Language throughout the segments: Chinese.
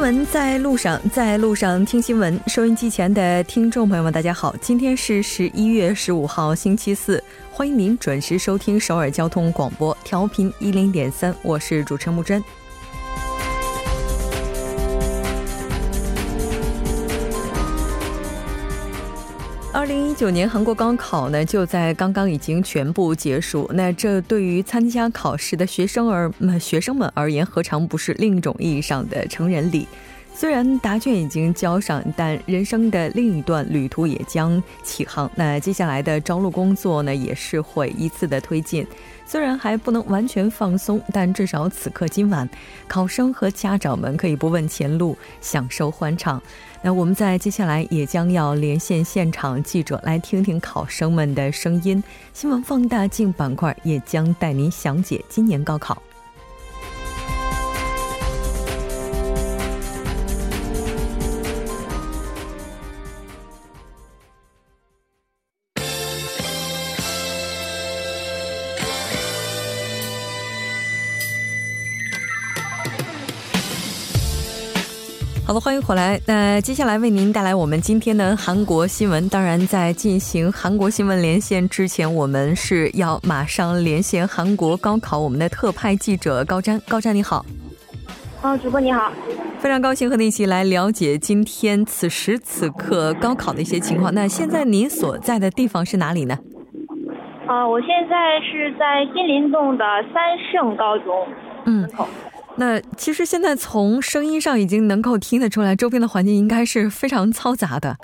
新闻在路上，在路上听新闻。收音机前的听众朋友们，大家好，今天是十一月十五号，星期四，欢迎您准时收听首尔交通广播，调频一零点三，我是主持人木真。九年韩国高考呢，就在刚刚已经全部结束。那这对于参加考试的学生而学生们而言，何尝不是另一种意义上的成人礼？虽然答卷已经交上，但人生的另一段旅途也将起航。那接下来的招录工作呢，也是会依次的推进。虽然还不能完全放松，但至少此刻今晚，考生和家长们可以不问前路，享受欢畅。那我们在接下来也将要连线现场记者，来听听考生们的声音。新闻放大镜板块也将带您详解今年高考。好的，欢迎回来。那接下来为您带来我们今天的韩国新闻。当然，在进行韩国新闻连线之前，我们是要马上连线韩国高考我们的特派记者高瞻。高瞻，你好。哦，主播你好。非常高兴和您一起来了解今天此时此刻高考的一些情况。那现在您所在的地方是哪里呢？啊，我现在是在金林洞的三圣高中门口。那其实现在从声音上已经能够听得出来，周边的环境应该是非常嘈杂的。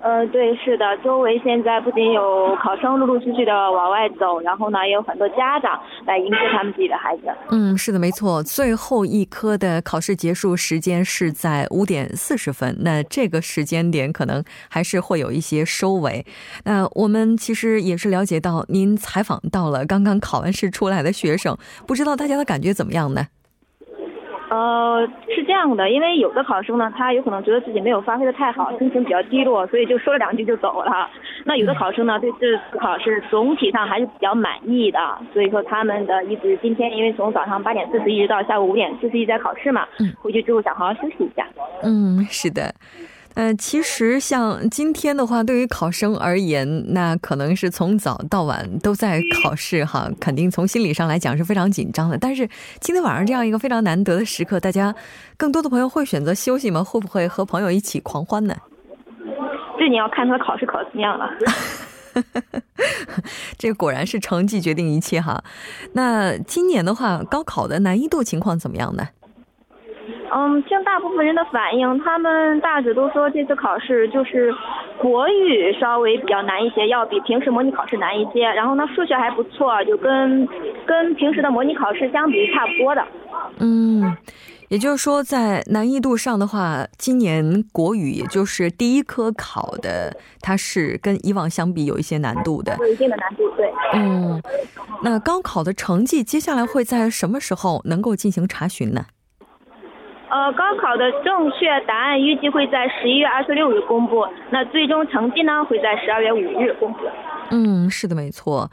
呃，对，是的，周围现在不仅有考生陆陆续续的往外走，然后呢，也有很多家长来迎接他们自己的孩子。嗯，是的，没错。最后一科的考试结束时间是在五点四十分，那这个时间点可能还是会有一些收尾。那我们其实也是了解到，您采访到了刚刚考完试出来的学生，不知道大家的感觉怎么样呢？呃，是这样的，因为有的考生呢，他有可能觉得自己没有发挥的太好，心情比较低落，所以就说了两句就走了。那有的考生呢，对这次考试总体上还是比较满意的，所以说他们的意思是今天因为从早上八点四十一直到下午五点四十一在考试嘛，回去之后想好好休息一下。嗯，是的。呃，其实像今天的话，对于考生而言，那可能是从早到晚都在考试哈，肯定从心理上来讲是非常紧张的。但是今天晚上这样一个非常难得的时刻，大家更多的朋友会选择休息吗？会不会和朋友一起狂欢呢？这你要看他考试考的怎么样了。这果然是成绩决定一切哈。那今年的话，高考的难易度情况怎么样呢？嗯，听大部分人的反应，他们大致都说这次考试就是国语稍微比较难一些，要比平时模拟考试难一些。然后呢，数学还不错，就跟跟平时的模拟考试相比差不多的。嗯，也就是说，在难易度上的话，今年国语也就是第一科考的，它是跟以往相比有一些难度的。有一定的难度，对。嗯，那高考的成绩接下来会在什么时候能够进行查询呢？呃，高考的正确答案预计会在十一月二十六日公布，那最终成绩呢会在十二月五日公布。嗯，是的，没错。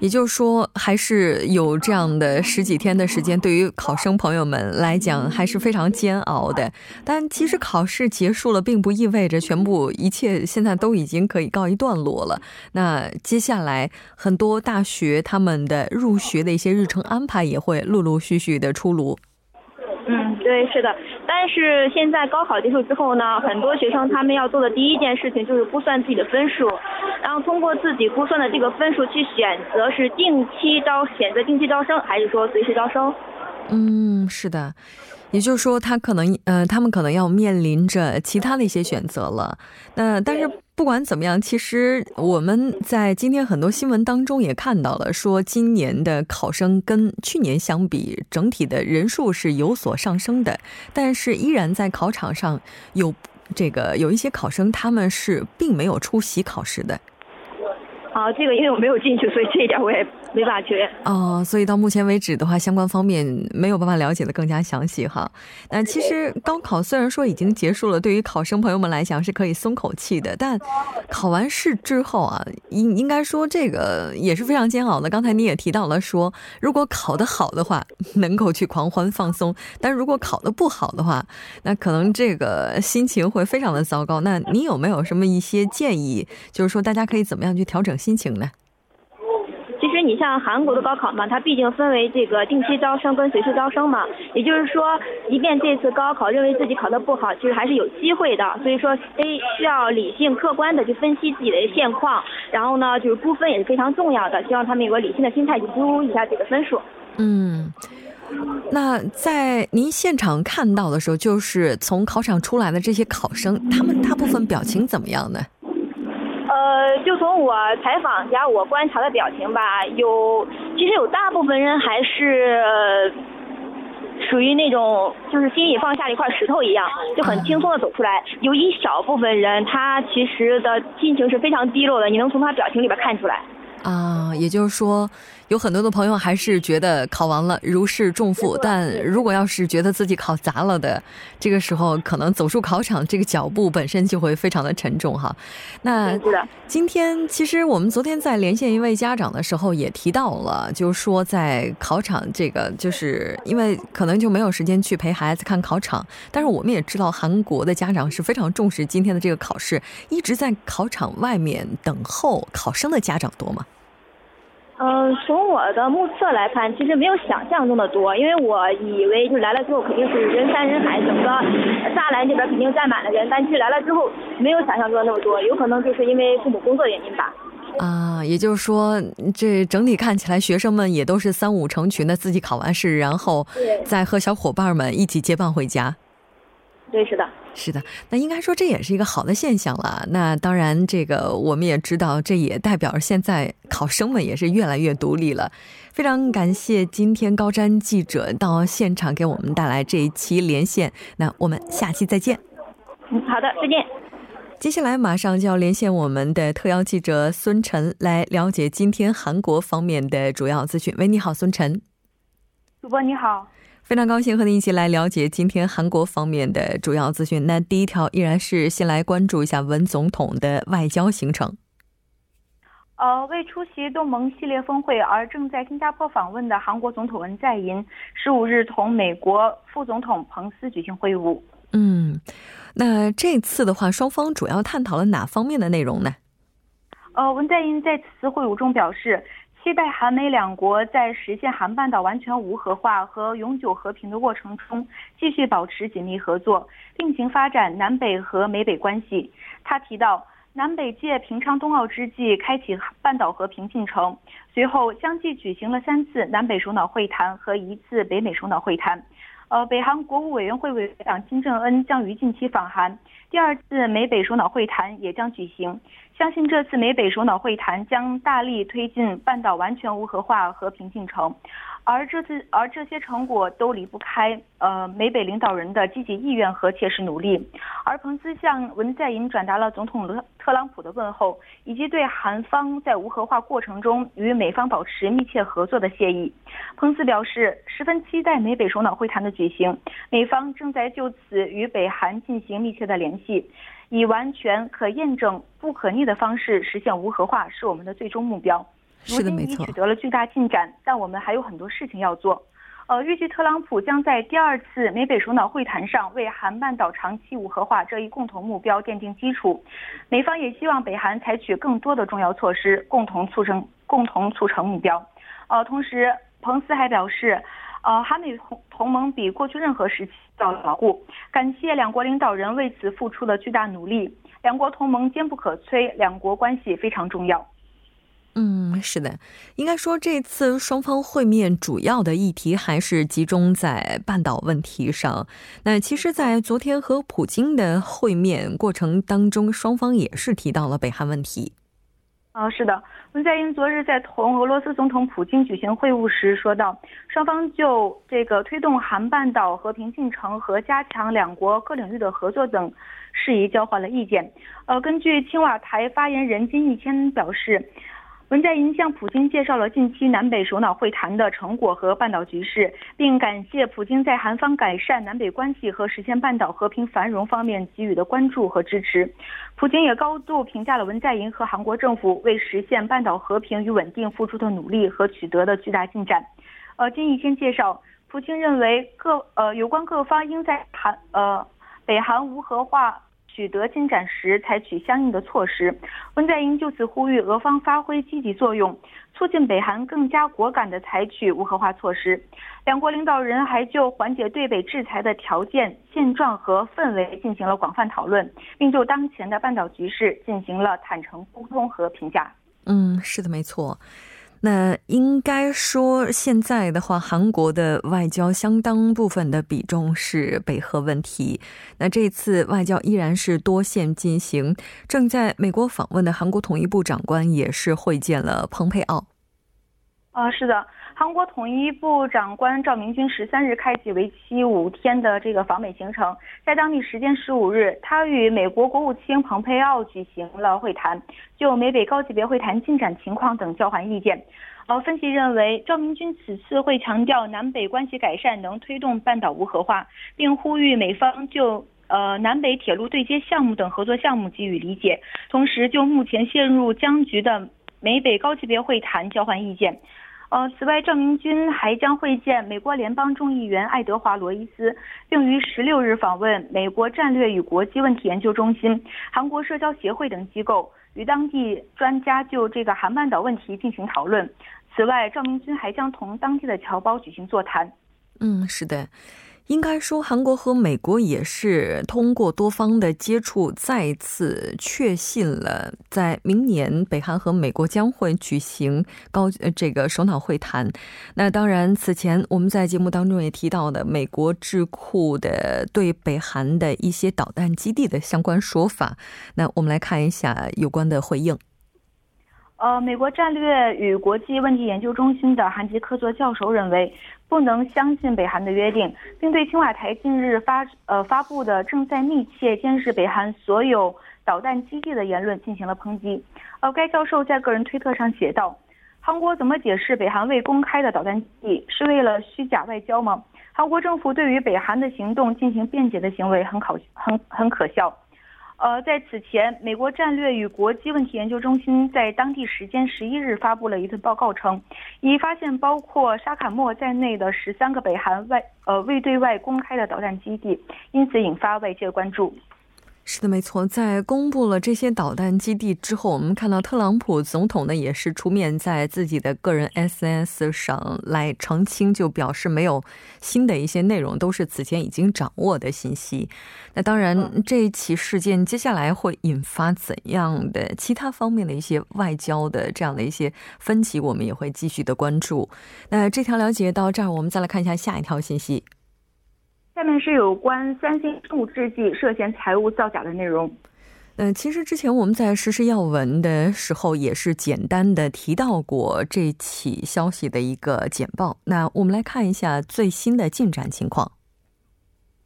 也就是说，还是有这样的十几天的时间，对于考生朋友们来讲还是非常煎熬的。但其实考试结束了，并不意味着全部一切现在都已经可以告一段落了。那接下来很多大学他们的入学的一些日程安排也会陆陆续续的出炉。嗯，对，是的，但是现在高考结束之后呢，很多学生他们要做的第一件事情就是估算自己的分数，然后通过自己估算的这个分数去选择是定期招，选择定期招生，还是说随时招生？嗯，是的。也就是说，他可能，呃，他们可能要面临着其他的一些选择了。那但是不管怎么样，其实我们在今天很多新闻当中也看到了，说今年的考生跟去年相比，整体的人数是有所上升的。但是依然在考场上有这个有一些考生，他们是并没有出席考试的。啊，这个因为我没有进去，所以这一点我也没法去。哦，所以到目前为止的话，相关方面没有办法了解的更加详细哈。那其实高考虽然说已经结束了，对于考生朋友们来讲是可以松口气的，但考完试之后啊，应应该说这个也是非常煎熬的。刚才你也提到了说，如果考得好的话，能够去狂欢放松；但如果考得不好的话，那可能这个心情会非常的糟糕。那你有没有什么一些建议，就是说大家可以怎么样去调整心情呢？你像韩国的高考嘛，它毕竟分为这个定期招生跟随时招生嘛，也就是说，即便这次高考认为自己考得不好，其实还是有机会的。所以说，A 需要理性客观的去分析自己的现况，然后呢，就是估分也是非常重要的。希望他们有个理性的心态去估一下这个分数。嗯，那在您现场看到的时候，就是从考场出来的这些考生，他们大部分表情怎么样呢？呃，就从我采访加我观察的表情吧，有其实有大部分人还是属于那种就是心里放下了一块石头一样，就很轻松的走出来。有一小部分人，他其实的心情是非常低落的，你能从他表情里边看出来。啊，也就是说。有很多的朋友还是觉得考完了如释重负，但如果要是觉得自己考砸了的，这个时候可能走出考场，这个脚步本身就会非常的沉重哈。那今天其实我们昨天在连线一位家长的时候也提到了，就是说在考场这个，就是因为可能就没有时间去陪孩子看考场，但是我们也知道韩国的家长是非常重视今天的这个考试，一直在考场外面等候考生的家长多吗？嗯，从我的目测来看，其实没有想象中的多，因为我以为就来了之后肯定是人山人海，整个栅栏这边肯定站满了人，但其实来了之后没有想象中的那么多，有可能就是因为父母工作原因吧。啊，也就是说，这整体看起来学生们也都是三五成群的自己考完试，然后再和小伙伴们一起结伴回家。对，是的。是的，那应该说这也是一个好的现象了。那当然，这个我们也知道，这也代表现在考生们也是越来越独立了。非常感谢今天高瞻记者到现场给我们带来这一期连线。那我们下期再见。嗯，好的，再见。接下来马上就要连线我们的特邀记者孙晨来了解今天韩国方面的主要资讯。喂，你好，孙晨。主播你好。非常高兴和您一起来了解今天韩国方面的主要资讯。那第一条依然是先来关注一下文总统的外交行程。呃，为出席东盟系列峰会而正在新加坡访问的韩国总统文在寅，十五日同美国副总统彭斯举行会晤。嗯，那这次的话，双方主要探讨了哪方面的内容呢？呃，文在寅在此次会晤中表示。期待韩美两国在实现韩半岛完全无核化和永久和平的过程中，继续保持紧密合作，并行发展南北和美北关系。他提到，南北借平昌冬奥之际开启半岛和平进程，随后相继举行了三次南北首脑会谈和一次北美首脑会谈。呃，北韩国务委员会委员长金正恩将于近期访韩，第二次美北首脑会谈也将举行。相信这次美北首脑会谈将大力推进半岛完全无核化和平进程。而这次，而这些成果都离不开呃美北领导人的积极意愿和切实努力。而彭斯向文在寅转达了总统特特朗普的问候，以及对韩方在无核化过程中与美方保持密切合作的谢意。彭斯表示，十分期待美北首脑会谈的举行，美方正在就此与北韩进行密切的联系，以完全可验证、不可逆的方式实现无核化是我们的最终目标。如今已取得了巨大进展，但我们还有很多事情要做。呃，预计特朗普将在第二次美北首脑会谈上为韩半岛长期无核化这一共同目标奠定基础。美方也希望北韩采取更多的重要措施，共同促成共同促成目标。呃，同时，彭斯还表示，呃，韩美同同盟比过去任何时期要牢固，感谢两国领导人为此付出的巨大努力。两国同盟坚不可摧，两国关系非常重要。嗯，是的，应该说这次双方会面主要的议题还是集中在半岛问题上。那其实，在昨天和普京的会面过程当中，双方也是提到了北韩问题。啊，是的，文在寅昨日在同俄罗斯总统普京举行会晤时说到，双方就这个推动韩半岛和平进程和加强两国各领域的合作等事宜交换了意见。呃，根据青瓦台发言人金义谦表示。文在寅向普京介绍了近期南北首脑会谈的成果和半岛局势，并感谢普京在韩方改善南北关系和实现半岛和平繁荣方面给予的关注和支持。普京也高度评价了文在寅和韩国政府为实现半岛和平与稳定付出的努力和取得的巨大进展。呃，金一先介绍，普京认为各呃有关各方应在韩呃北韩无核化。取得进展时，采取相应的措施。文在寅就此呼吁俄方发挥积极作用，促进北韩更加果敢地采取无核化措施。两国领导人还就缓解对北制裁的条件、现状和氛围进行了广泛讨论，并就当前的半岛局势进行了坦诚沟通和评价。嗯，是的，没错。那应该说，现在的话，韩国的外交相当部分的比重是北核问题。那这次外交依然是多线进行。正在美国访问的韩国统一部长官也是会见了蓬佩奥。啊，是的。韩国统一部长官赵明军十三日开启为期五天的这个访美行程，在当地时间十五日，他与美国国务卿蓬佩奥举行了会谈，就美北高级别会谈进展情况等交换意见。呃，分析认为，赵明军此次会强调南北关系改善能推动半岛无核化，并呼吁美方就呃南北铁路对接项目等合作项目给予理解，同时就目前陷入僵局的美北高级别会谈交换意见。呃，此外，赵明军还将会见美国联邦众议员爱德华·罗伊斯，并于十六日访问美国战略与国际问题研究中心、韩国社交协会等机构，与当地专家就这个韩半岛问题进行讨论。此外，赵明军还将同当地的侨胞举行座谈。嗯，是的。应该说，韩国和美国也是通过多方的接触，再次确信了在明年北韩和美国将会举行高这个首脑会谈。那当然，此前我们在节目当中也提到的美国智库的对北韩的一些导弹基地的相关说法。那我们来看一下有关的回应。呃，美国战略与国际问题研究中心的韩吉克作教授认为，不能相信北韩的约定，并对青瓦台近日发呃发布的正在密切监视北韩所有导弹基地的言论进行了抨击。呃，该教授在个人推特上写道：“韩国怎么解释北韩未公开的导弹基地？是为了虚假外交吗？韩国政府对于北韩的行动进行辩解的行为很可很很可笑。”呃，在此前，美国战略与国际问题研究中心在当地时间十一日发布了一份报告称，已发现包括沙卡莫在内的十三个北韩外呃未对外公开的导弹基地，因此引发外界关注。是的，没错。在公布了这些导弹基地之后，我们看到特朗普总统呢也是出面在自己的个人 SNS 上来澄清，就表示没有新的一些内容，都是此前已经掌握的信息。那当然，这一起事件接下来会引发怎样的其他方面的一些外交的这样的一些分歧，我们也会继续的关注。那这条了解到这儿，我们再来看一下下一条信息。下面是有关三星生物制剂涉嫌财务造假的内容。嗯，其实之前我们在实施要闻的时候也是简单的提到过这起消息的一个简报。那我们来看一下最新的进展情况。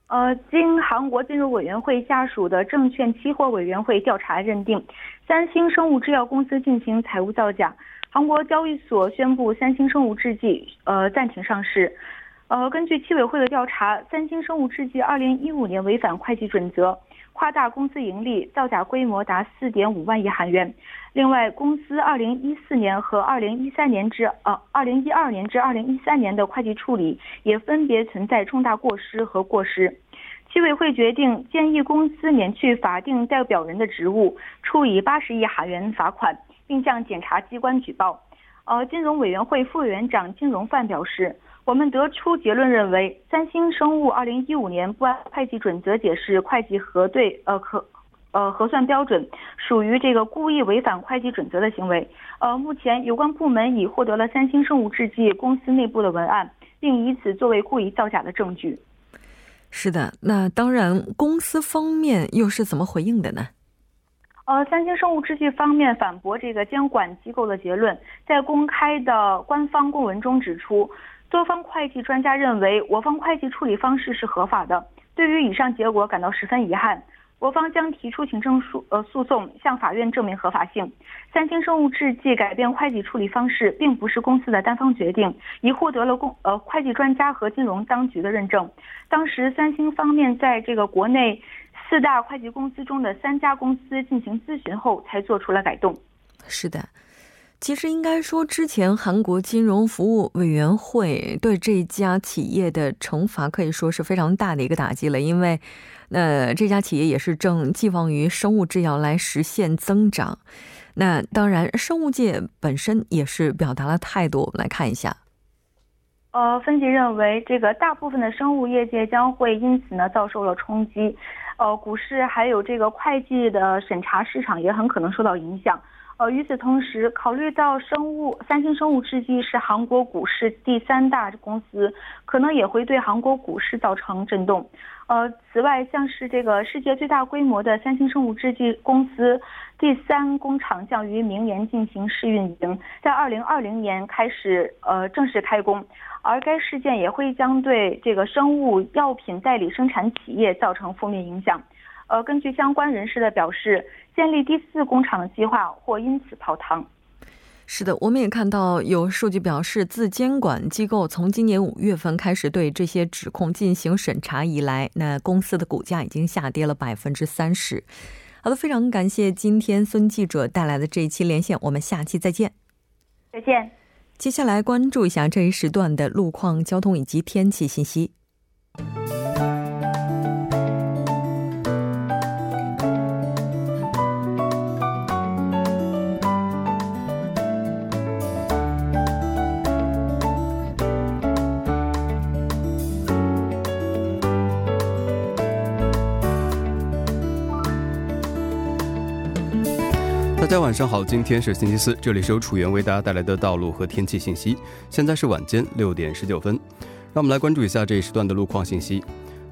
呃，经韩国金融委员会下属的证券期货委员会调查认定，三星生物制药公司进行财务造假。韩国交易所宣布三星生物制剂呃暂停上市。呃，根据七委会的调查，三星生物制剂二零一五年违反会计准则，夸大公司盈利，造假规模达四点五万亿韩元。另外，公司二零一四年和二零一三年至呃二零一二年至二零一三年的会计处理也分别存在重大过失和过失。七委会决定建议公司免去法定代表人的职务，处以八十亿韩元罚款，并向检察机关举报。呃，金融委员会副委员长金融范表示。我们得出结论，认为三星生物二零一五年不按会计准则解释会计核对呃可呃核算标准，属于这个故意违反会计准则的行为。呃，目前有关部门已获得了三星生物制剂公司内部的文案，并以此作为故意造假的证据。是的，那当然，公司方面又是怎么回应的呢？呃，三星生物制剂方面反驳这个监管机构的结论，在公开的官方公文中指出。多方会计专家认为，我方会计处理方式是合法的。对于以上结果感到十分遗憾。我方将提出行政诉呃诉讼，向法院证明合法性。三星生物制剂改变会计处理方式，并不是公司的单方决定，已获得了公呃会计专家和金融当局的认证。当时三星方面在这个国内四大会计公司中的三家公司进行咨询后，才做出了改动。是的。其实应该说，之前韩国金融服务委员会对这家企业的惩罚可以说是非常大的一个打击了，因为，那这家企业也是正寄望于生物制药来实现增长。那当然，生物界本身也是表达了态度。我们来看一下。呃，分析认为，这个大部分的生物业界将会因此呢遭受了冲击，呃，股市还有这个会计的审查市场也很可能受到影响。呃，与此同时，考虑到生物三星生物制剂是韩国股市第三大公司，可能也会对韩国股市造成震动。呃，此外，像是这个世界最大规模的三星生物制剂公司第三工厂将于明年进行试运营，在二零二零年开始呃正式开工，而该事件也会将对这个生物药品代理生产企业造成负面影响。呃，根据相关人士的表示。建立第四工厂的计划或因此泡汤。是的，我们也看到有数据表示，自监管机构从今年五月份开始对这些指控进行审查以来，那公司的股价已经下跌了百分之三十。好的，非常感谢今天孙记者带来的这一期连线，我们下期再见。再见。接下来关注一下这一时段的路况、交通以及天气信息。大家晚上好，今天是星期四，这里是由楚源为大家带来的道路和天气信息。现在是晚间六点十九分，让我们来关注一下这一时段的路况信息。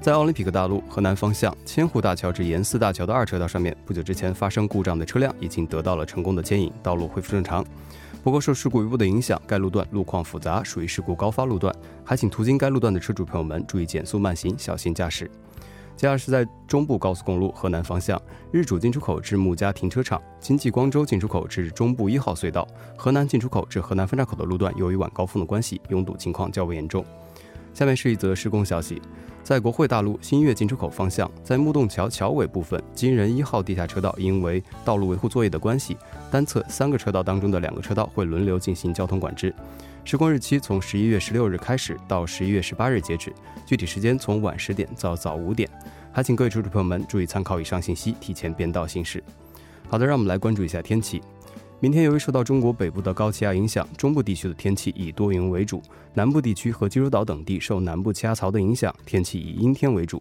在奥林匹克大路河南方向千户大桥至沿四大桥的二车道上面，不久之前发生故障的车辆已经得到了成功的牵引，道路恢复正常。不过受事故余波的影响，该路段路况复杂，属于事故高发路段，还请途经该路段的车主朋友们注意减速慢行，小心驾驶。接下来是在中部高速公路河南方向日主进出口至木家停车场、经济光州进出口至中部一号隧道、河南进出口至河南分岔口的路段，由于晚高峰的关系，拥堵情况较为严重。下面是一则施工消息，在国会大路新月进出口方向，在木洞桥桥尾部分金人一号地下车道，因为道路维护作业的关系，单侧三个车道当中的两个车道会轮流进行交通管制。施工日期从十一月十六日开始到十一月十八日截止，具体时间从晚十点到早五点。还请各位车主朋友们注意参考以上信息，提前变道行驶。好的，让我们来关注一下天气。明天由于受到中国北部的高气压影响，中部地区的天气以多云为主，南部地区和济州岛等地受南部气压槽的影响，天气以阴天为主。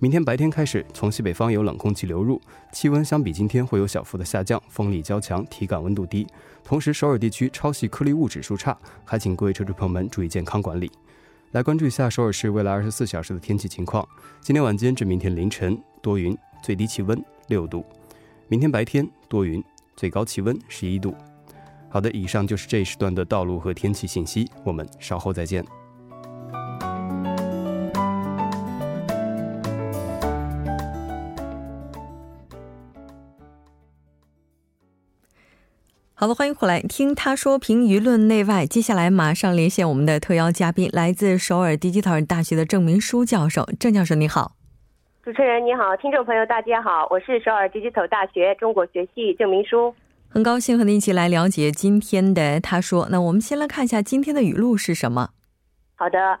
明天白天开始，从西北方有冷空气流入，气温相比今天会有小幅的下降，风力较强，体感温度低。同时，首尔地区超细颗粒物指数差，还请各位车主朋友们注意健康管理。来关注一下首尔市未来二十四小时的天气情况。今天晚间至明天凌晨多云，最低气温六度；明天白天多云，最高气温十一度。好的，以上就是这一时段的道路和天气信息，我们稍后再见。好了，欢迎回来听他说评舆论内外。接下来马上连线我们的特邀嘉宾，来自首尔 Digital 大学的郑明书教授。郑教授你好，主持人你好，听众朋友大家好，我是首尔 Digital 大学中国学系郑明书，很高兴和您一起来了解今天的他说。那我们先来看一下今天的语录是什么？好的。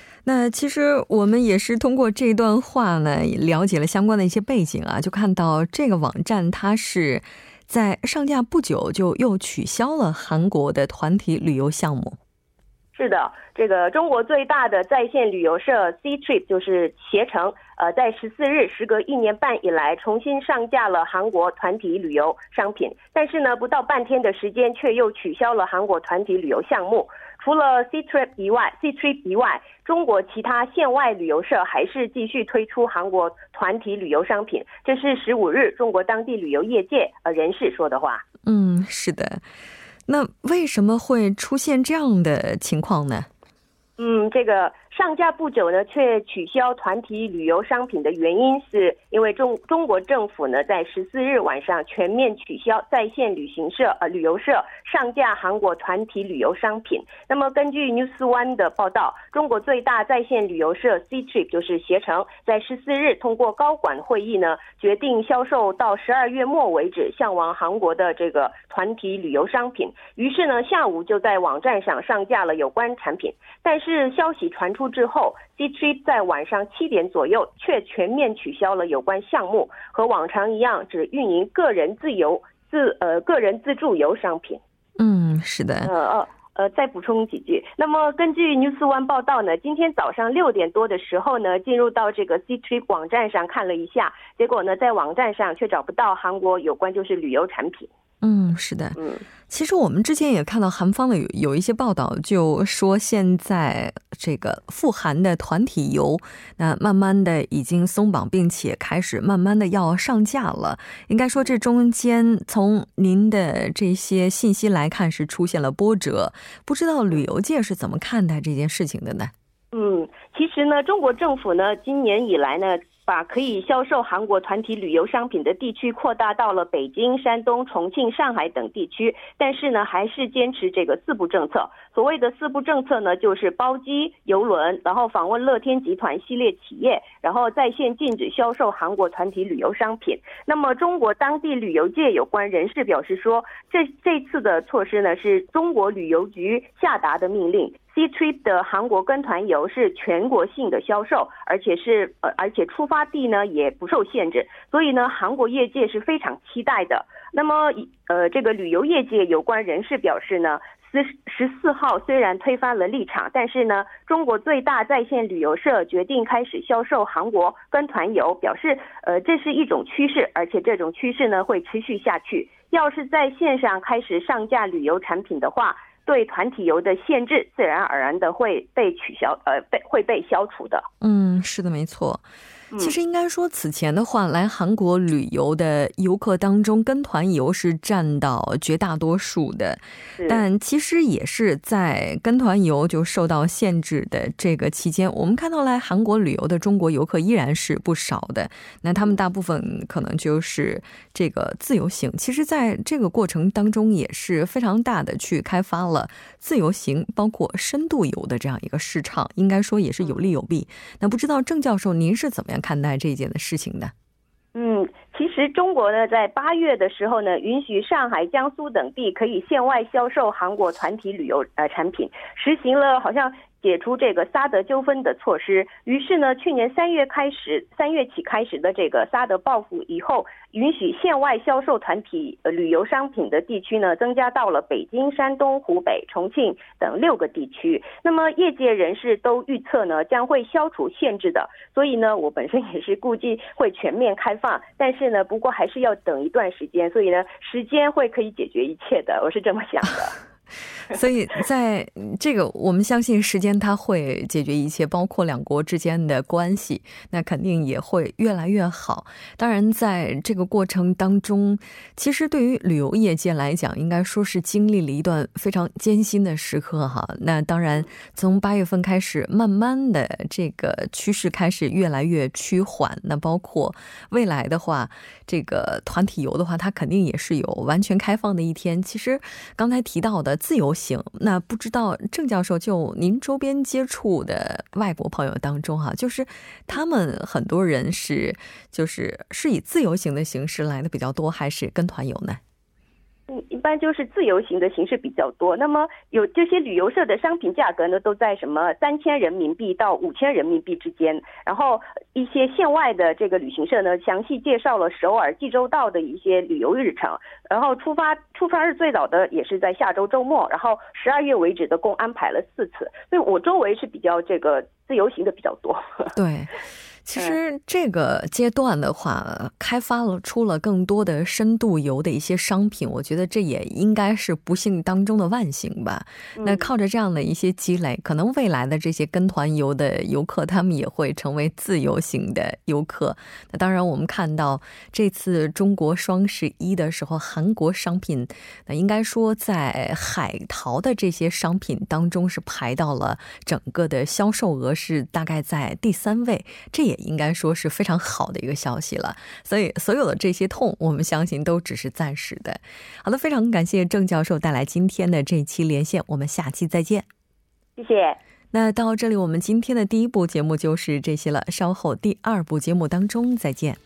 那其实我们也是通过这段话呢，了解了相关的一些背景啊，就看到这个网站它是在上架不久就又取消了韩国的团体旅游项目。是的，这个中国最大的在线旅游社 C Trip 就是携程。呃，在十四日，时隔一年半以来，重新上架了韩国团体旅游商品，但是呢，不到半天的时间，却又取消了韩国团体旅游项目。除了 C Trip 以外，C Trip 以外，中国其他线外旅游社还是继续推出韩国团体旅游商品。这是十五日中国当地旅游业界呃人士说的话。嗯，是的。那为什么会出现这样的情况呢？嗯，这个。上架不久呢，却取消团体旅游商品的原因，是因为中中国政府呢在十四日晚上全面取消在线旅行社呃旅游社上架韩国团体旅游商品。那么根据 News One 的报道，中国最大在线旅游社 C Trip 就是携程，在十四日通过高管会议呢，决定销售到十二月末为止向往韩国的这个团体旅游商品。于是呢，下午就在网站上上架了有关产品。但是消息传出。之后，C Trip 在晚上七点左右却全面取消了有关项目，和往常一样，只运营个人自由自呃个人自助游商品。嗯，是的。呃呃呃，再补充几句。那么根据 News One 报道呢，今天早上六点多的时候呢，进入到这个 C Trip 网站上看了一下，结果呢，在网站上却找不到韩国有关就是旅游产品。嗯，是的。嗯，其实我们之前也看到韩方的有有一些报道，就说现在这个赴韩的团体游，那慢慢的已经松绑，并且开始慢慢的要上架了。应该说这中间从您的这些信息来看是出现了波折，不知道旅游界是怎么看待这件事情的呢？嗯，其实呢，中国政府呢，今年以来呢。把可以销售韩国团体旅游商品的地区扩大到了北京、山东、重庆、上海等地区，但是呢，还是坚持这个四不政策。所谓的四不政策呢，就是包机、游轮，然后访问乐天集团系列企业，然后在线禁止销售韩国团体旅游商品。那么，中国当地旅游界有关人士表示说，这这次的措施呢，是中国旅游局下达的命令。C Trip 的韩国跟团游是全国性的销售，而且是呃，而且出发地呢也不受限制，所以呢，韩国业界是非常期待的。那么，呃，这个旅游业界有关人士表示呢，十十四号虽然推翻了立场，但是呢，中国最大在线旅游社决定开始销售韩国跟团游，表示呃，这是一种趋势，而且这种趋势呢会持续下去。要是在线上开始上架旅游产品的话。对团体游的限制，自然而然的会被取消，呃，被会被消除的。嗯，是的，没错。其实应该说，此前的话，来韩国旅游的游客当中，跟团游是占到绝大多数的。但其实也是在跟团游就受到限制的这个期间，我们看到来韩国旅游的中国游客依然是不少的。那他们大部分可能就是这个自由行。其实，在这个过程当中，也是非常大的去开发了自由行，包括深度游的这样一个市场。应该说也是有利有弊。那不知道郑教授您是怎么样？看待这件的事情的，嗯，其实中国呢，在八月的时候呢，允许上海、江苏等地可以限外销售韩国团体旅游呃产品，实行了好像。解除这个萨德纠纷的措施，于是呢，去年三月开始，三月起开始的这个萨德报复以后，允许县外销售团体旅游商品的地区呢，增加到了北京、山东、湖北、重庆等六个地区。那么业界人士都预测呢，将会消除限制的。所以呢，我本身也是估计会全面开放，但是呢，不过还是要等一段时间。所以呢，时间会可以解决一切的，我是这么想的。所以，在这个我们相信时间它会解决一切，包括两国之间的关系，那肯定也会越来越好。当然，在这个过程当中，其实对于旅游业界来讲，应该说是经历了一段非常艰辛的时刻哈。那当然，从八月份开始，慢慢的这个趋势开始越来越趋缓。那包括未来的话，这个团体游的话，它肯定也是有完全开放的一天。其实刚才提到的。自由行，那不知道郑教授就您周边接触的外国朋友当中哈，就是他们很多人是就是是以自由行的形式来的比较多，还是跟团游呢？一般就是自由行的形式比较多。那么有这些旅游社的商品价格呢，都在什么三千人民币到五千人民币之间。然后一些县外的这个旅行社呢，详细介绍了首尔、济州道的一些旅游日程。然后出发出发日最早的也是在下周周末，然后十二月为止的共安排了四次。所以我周围是比较这个自由行的比较多。对。其实这个阶段的话，开发了出了更多的深度游的一些商品，我觉得这也应该是不幸当中的万幸吧。那靠着这样的一些积累，可能未来的这些跟团游的游客，他们也会成为自由行的游客。那当然，我们看到这次中国双十一的时候，韩国商品，那应该说在海淘的这些商品当中是排到了整个的销售额是大概在第三位，这也。应该说是非常好的一个消息了，所以所有的这些痛，我们相信都只是暂时的。好的，非常感谢郑教授带来今天的这一期连线，我们下期再见。谢谢。那到这里，我们今天的第一部节目就是这些了，稍后第二部节目当中再见。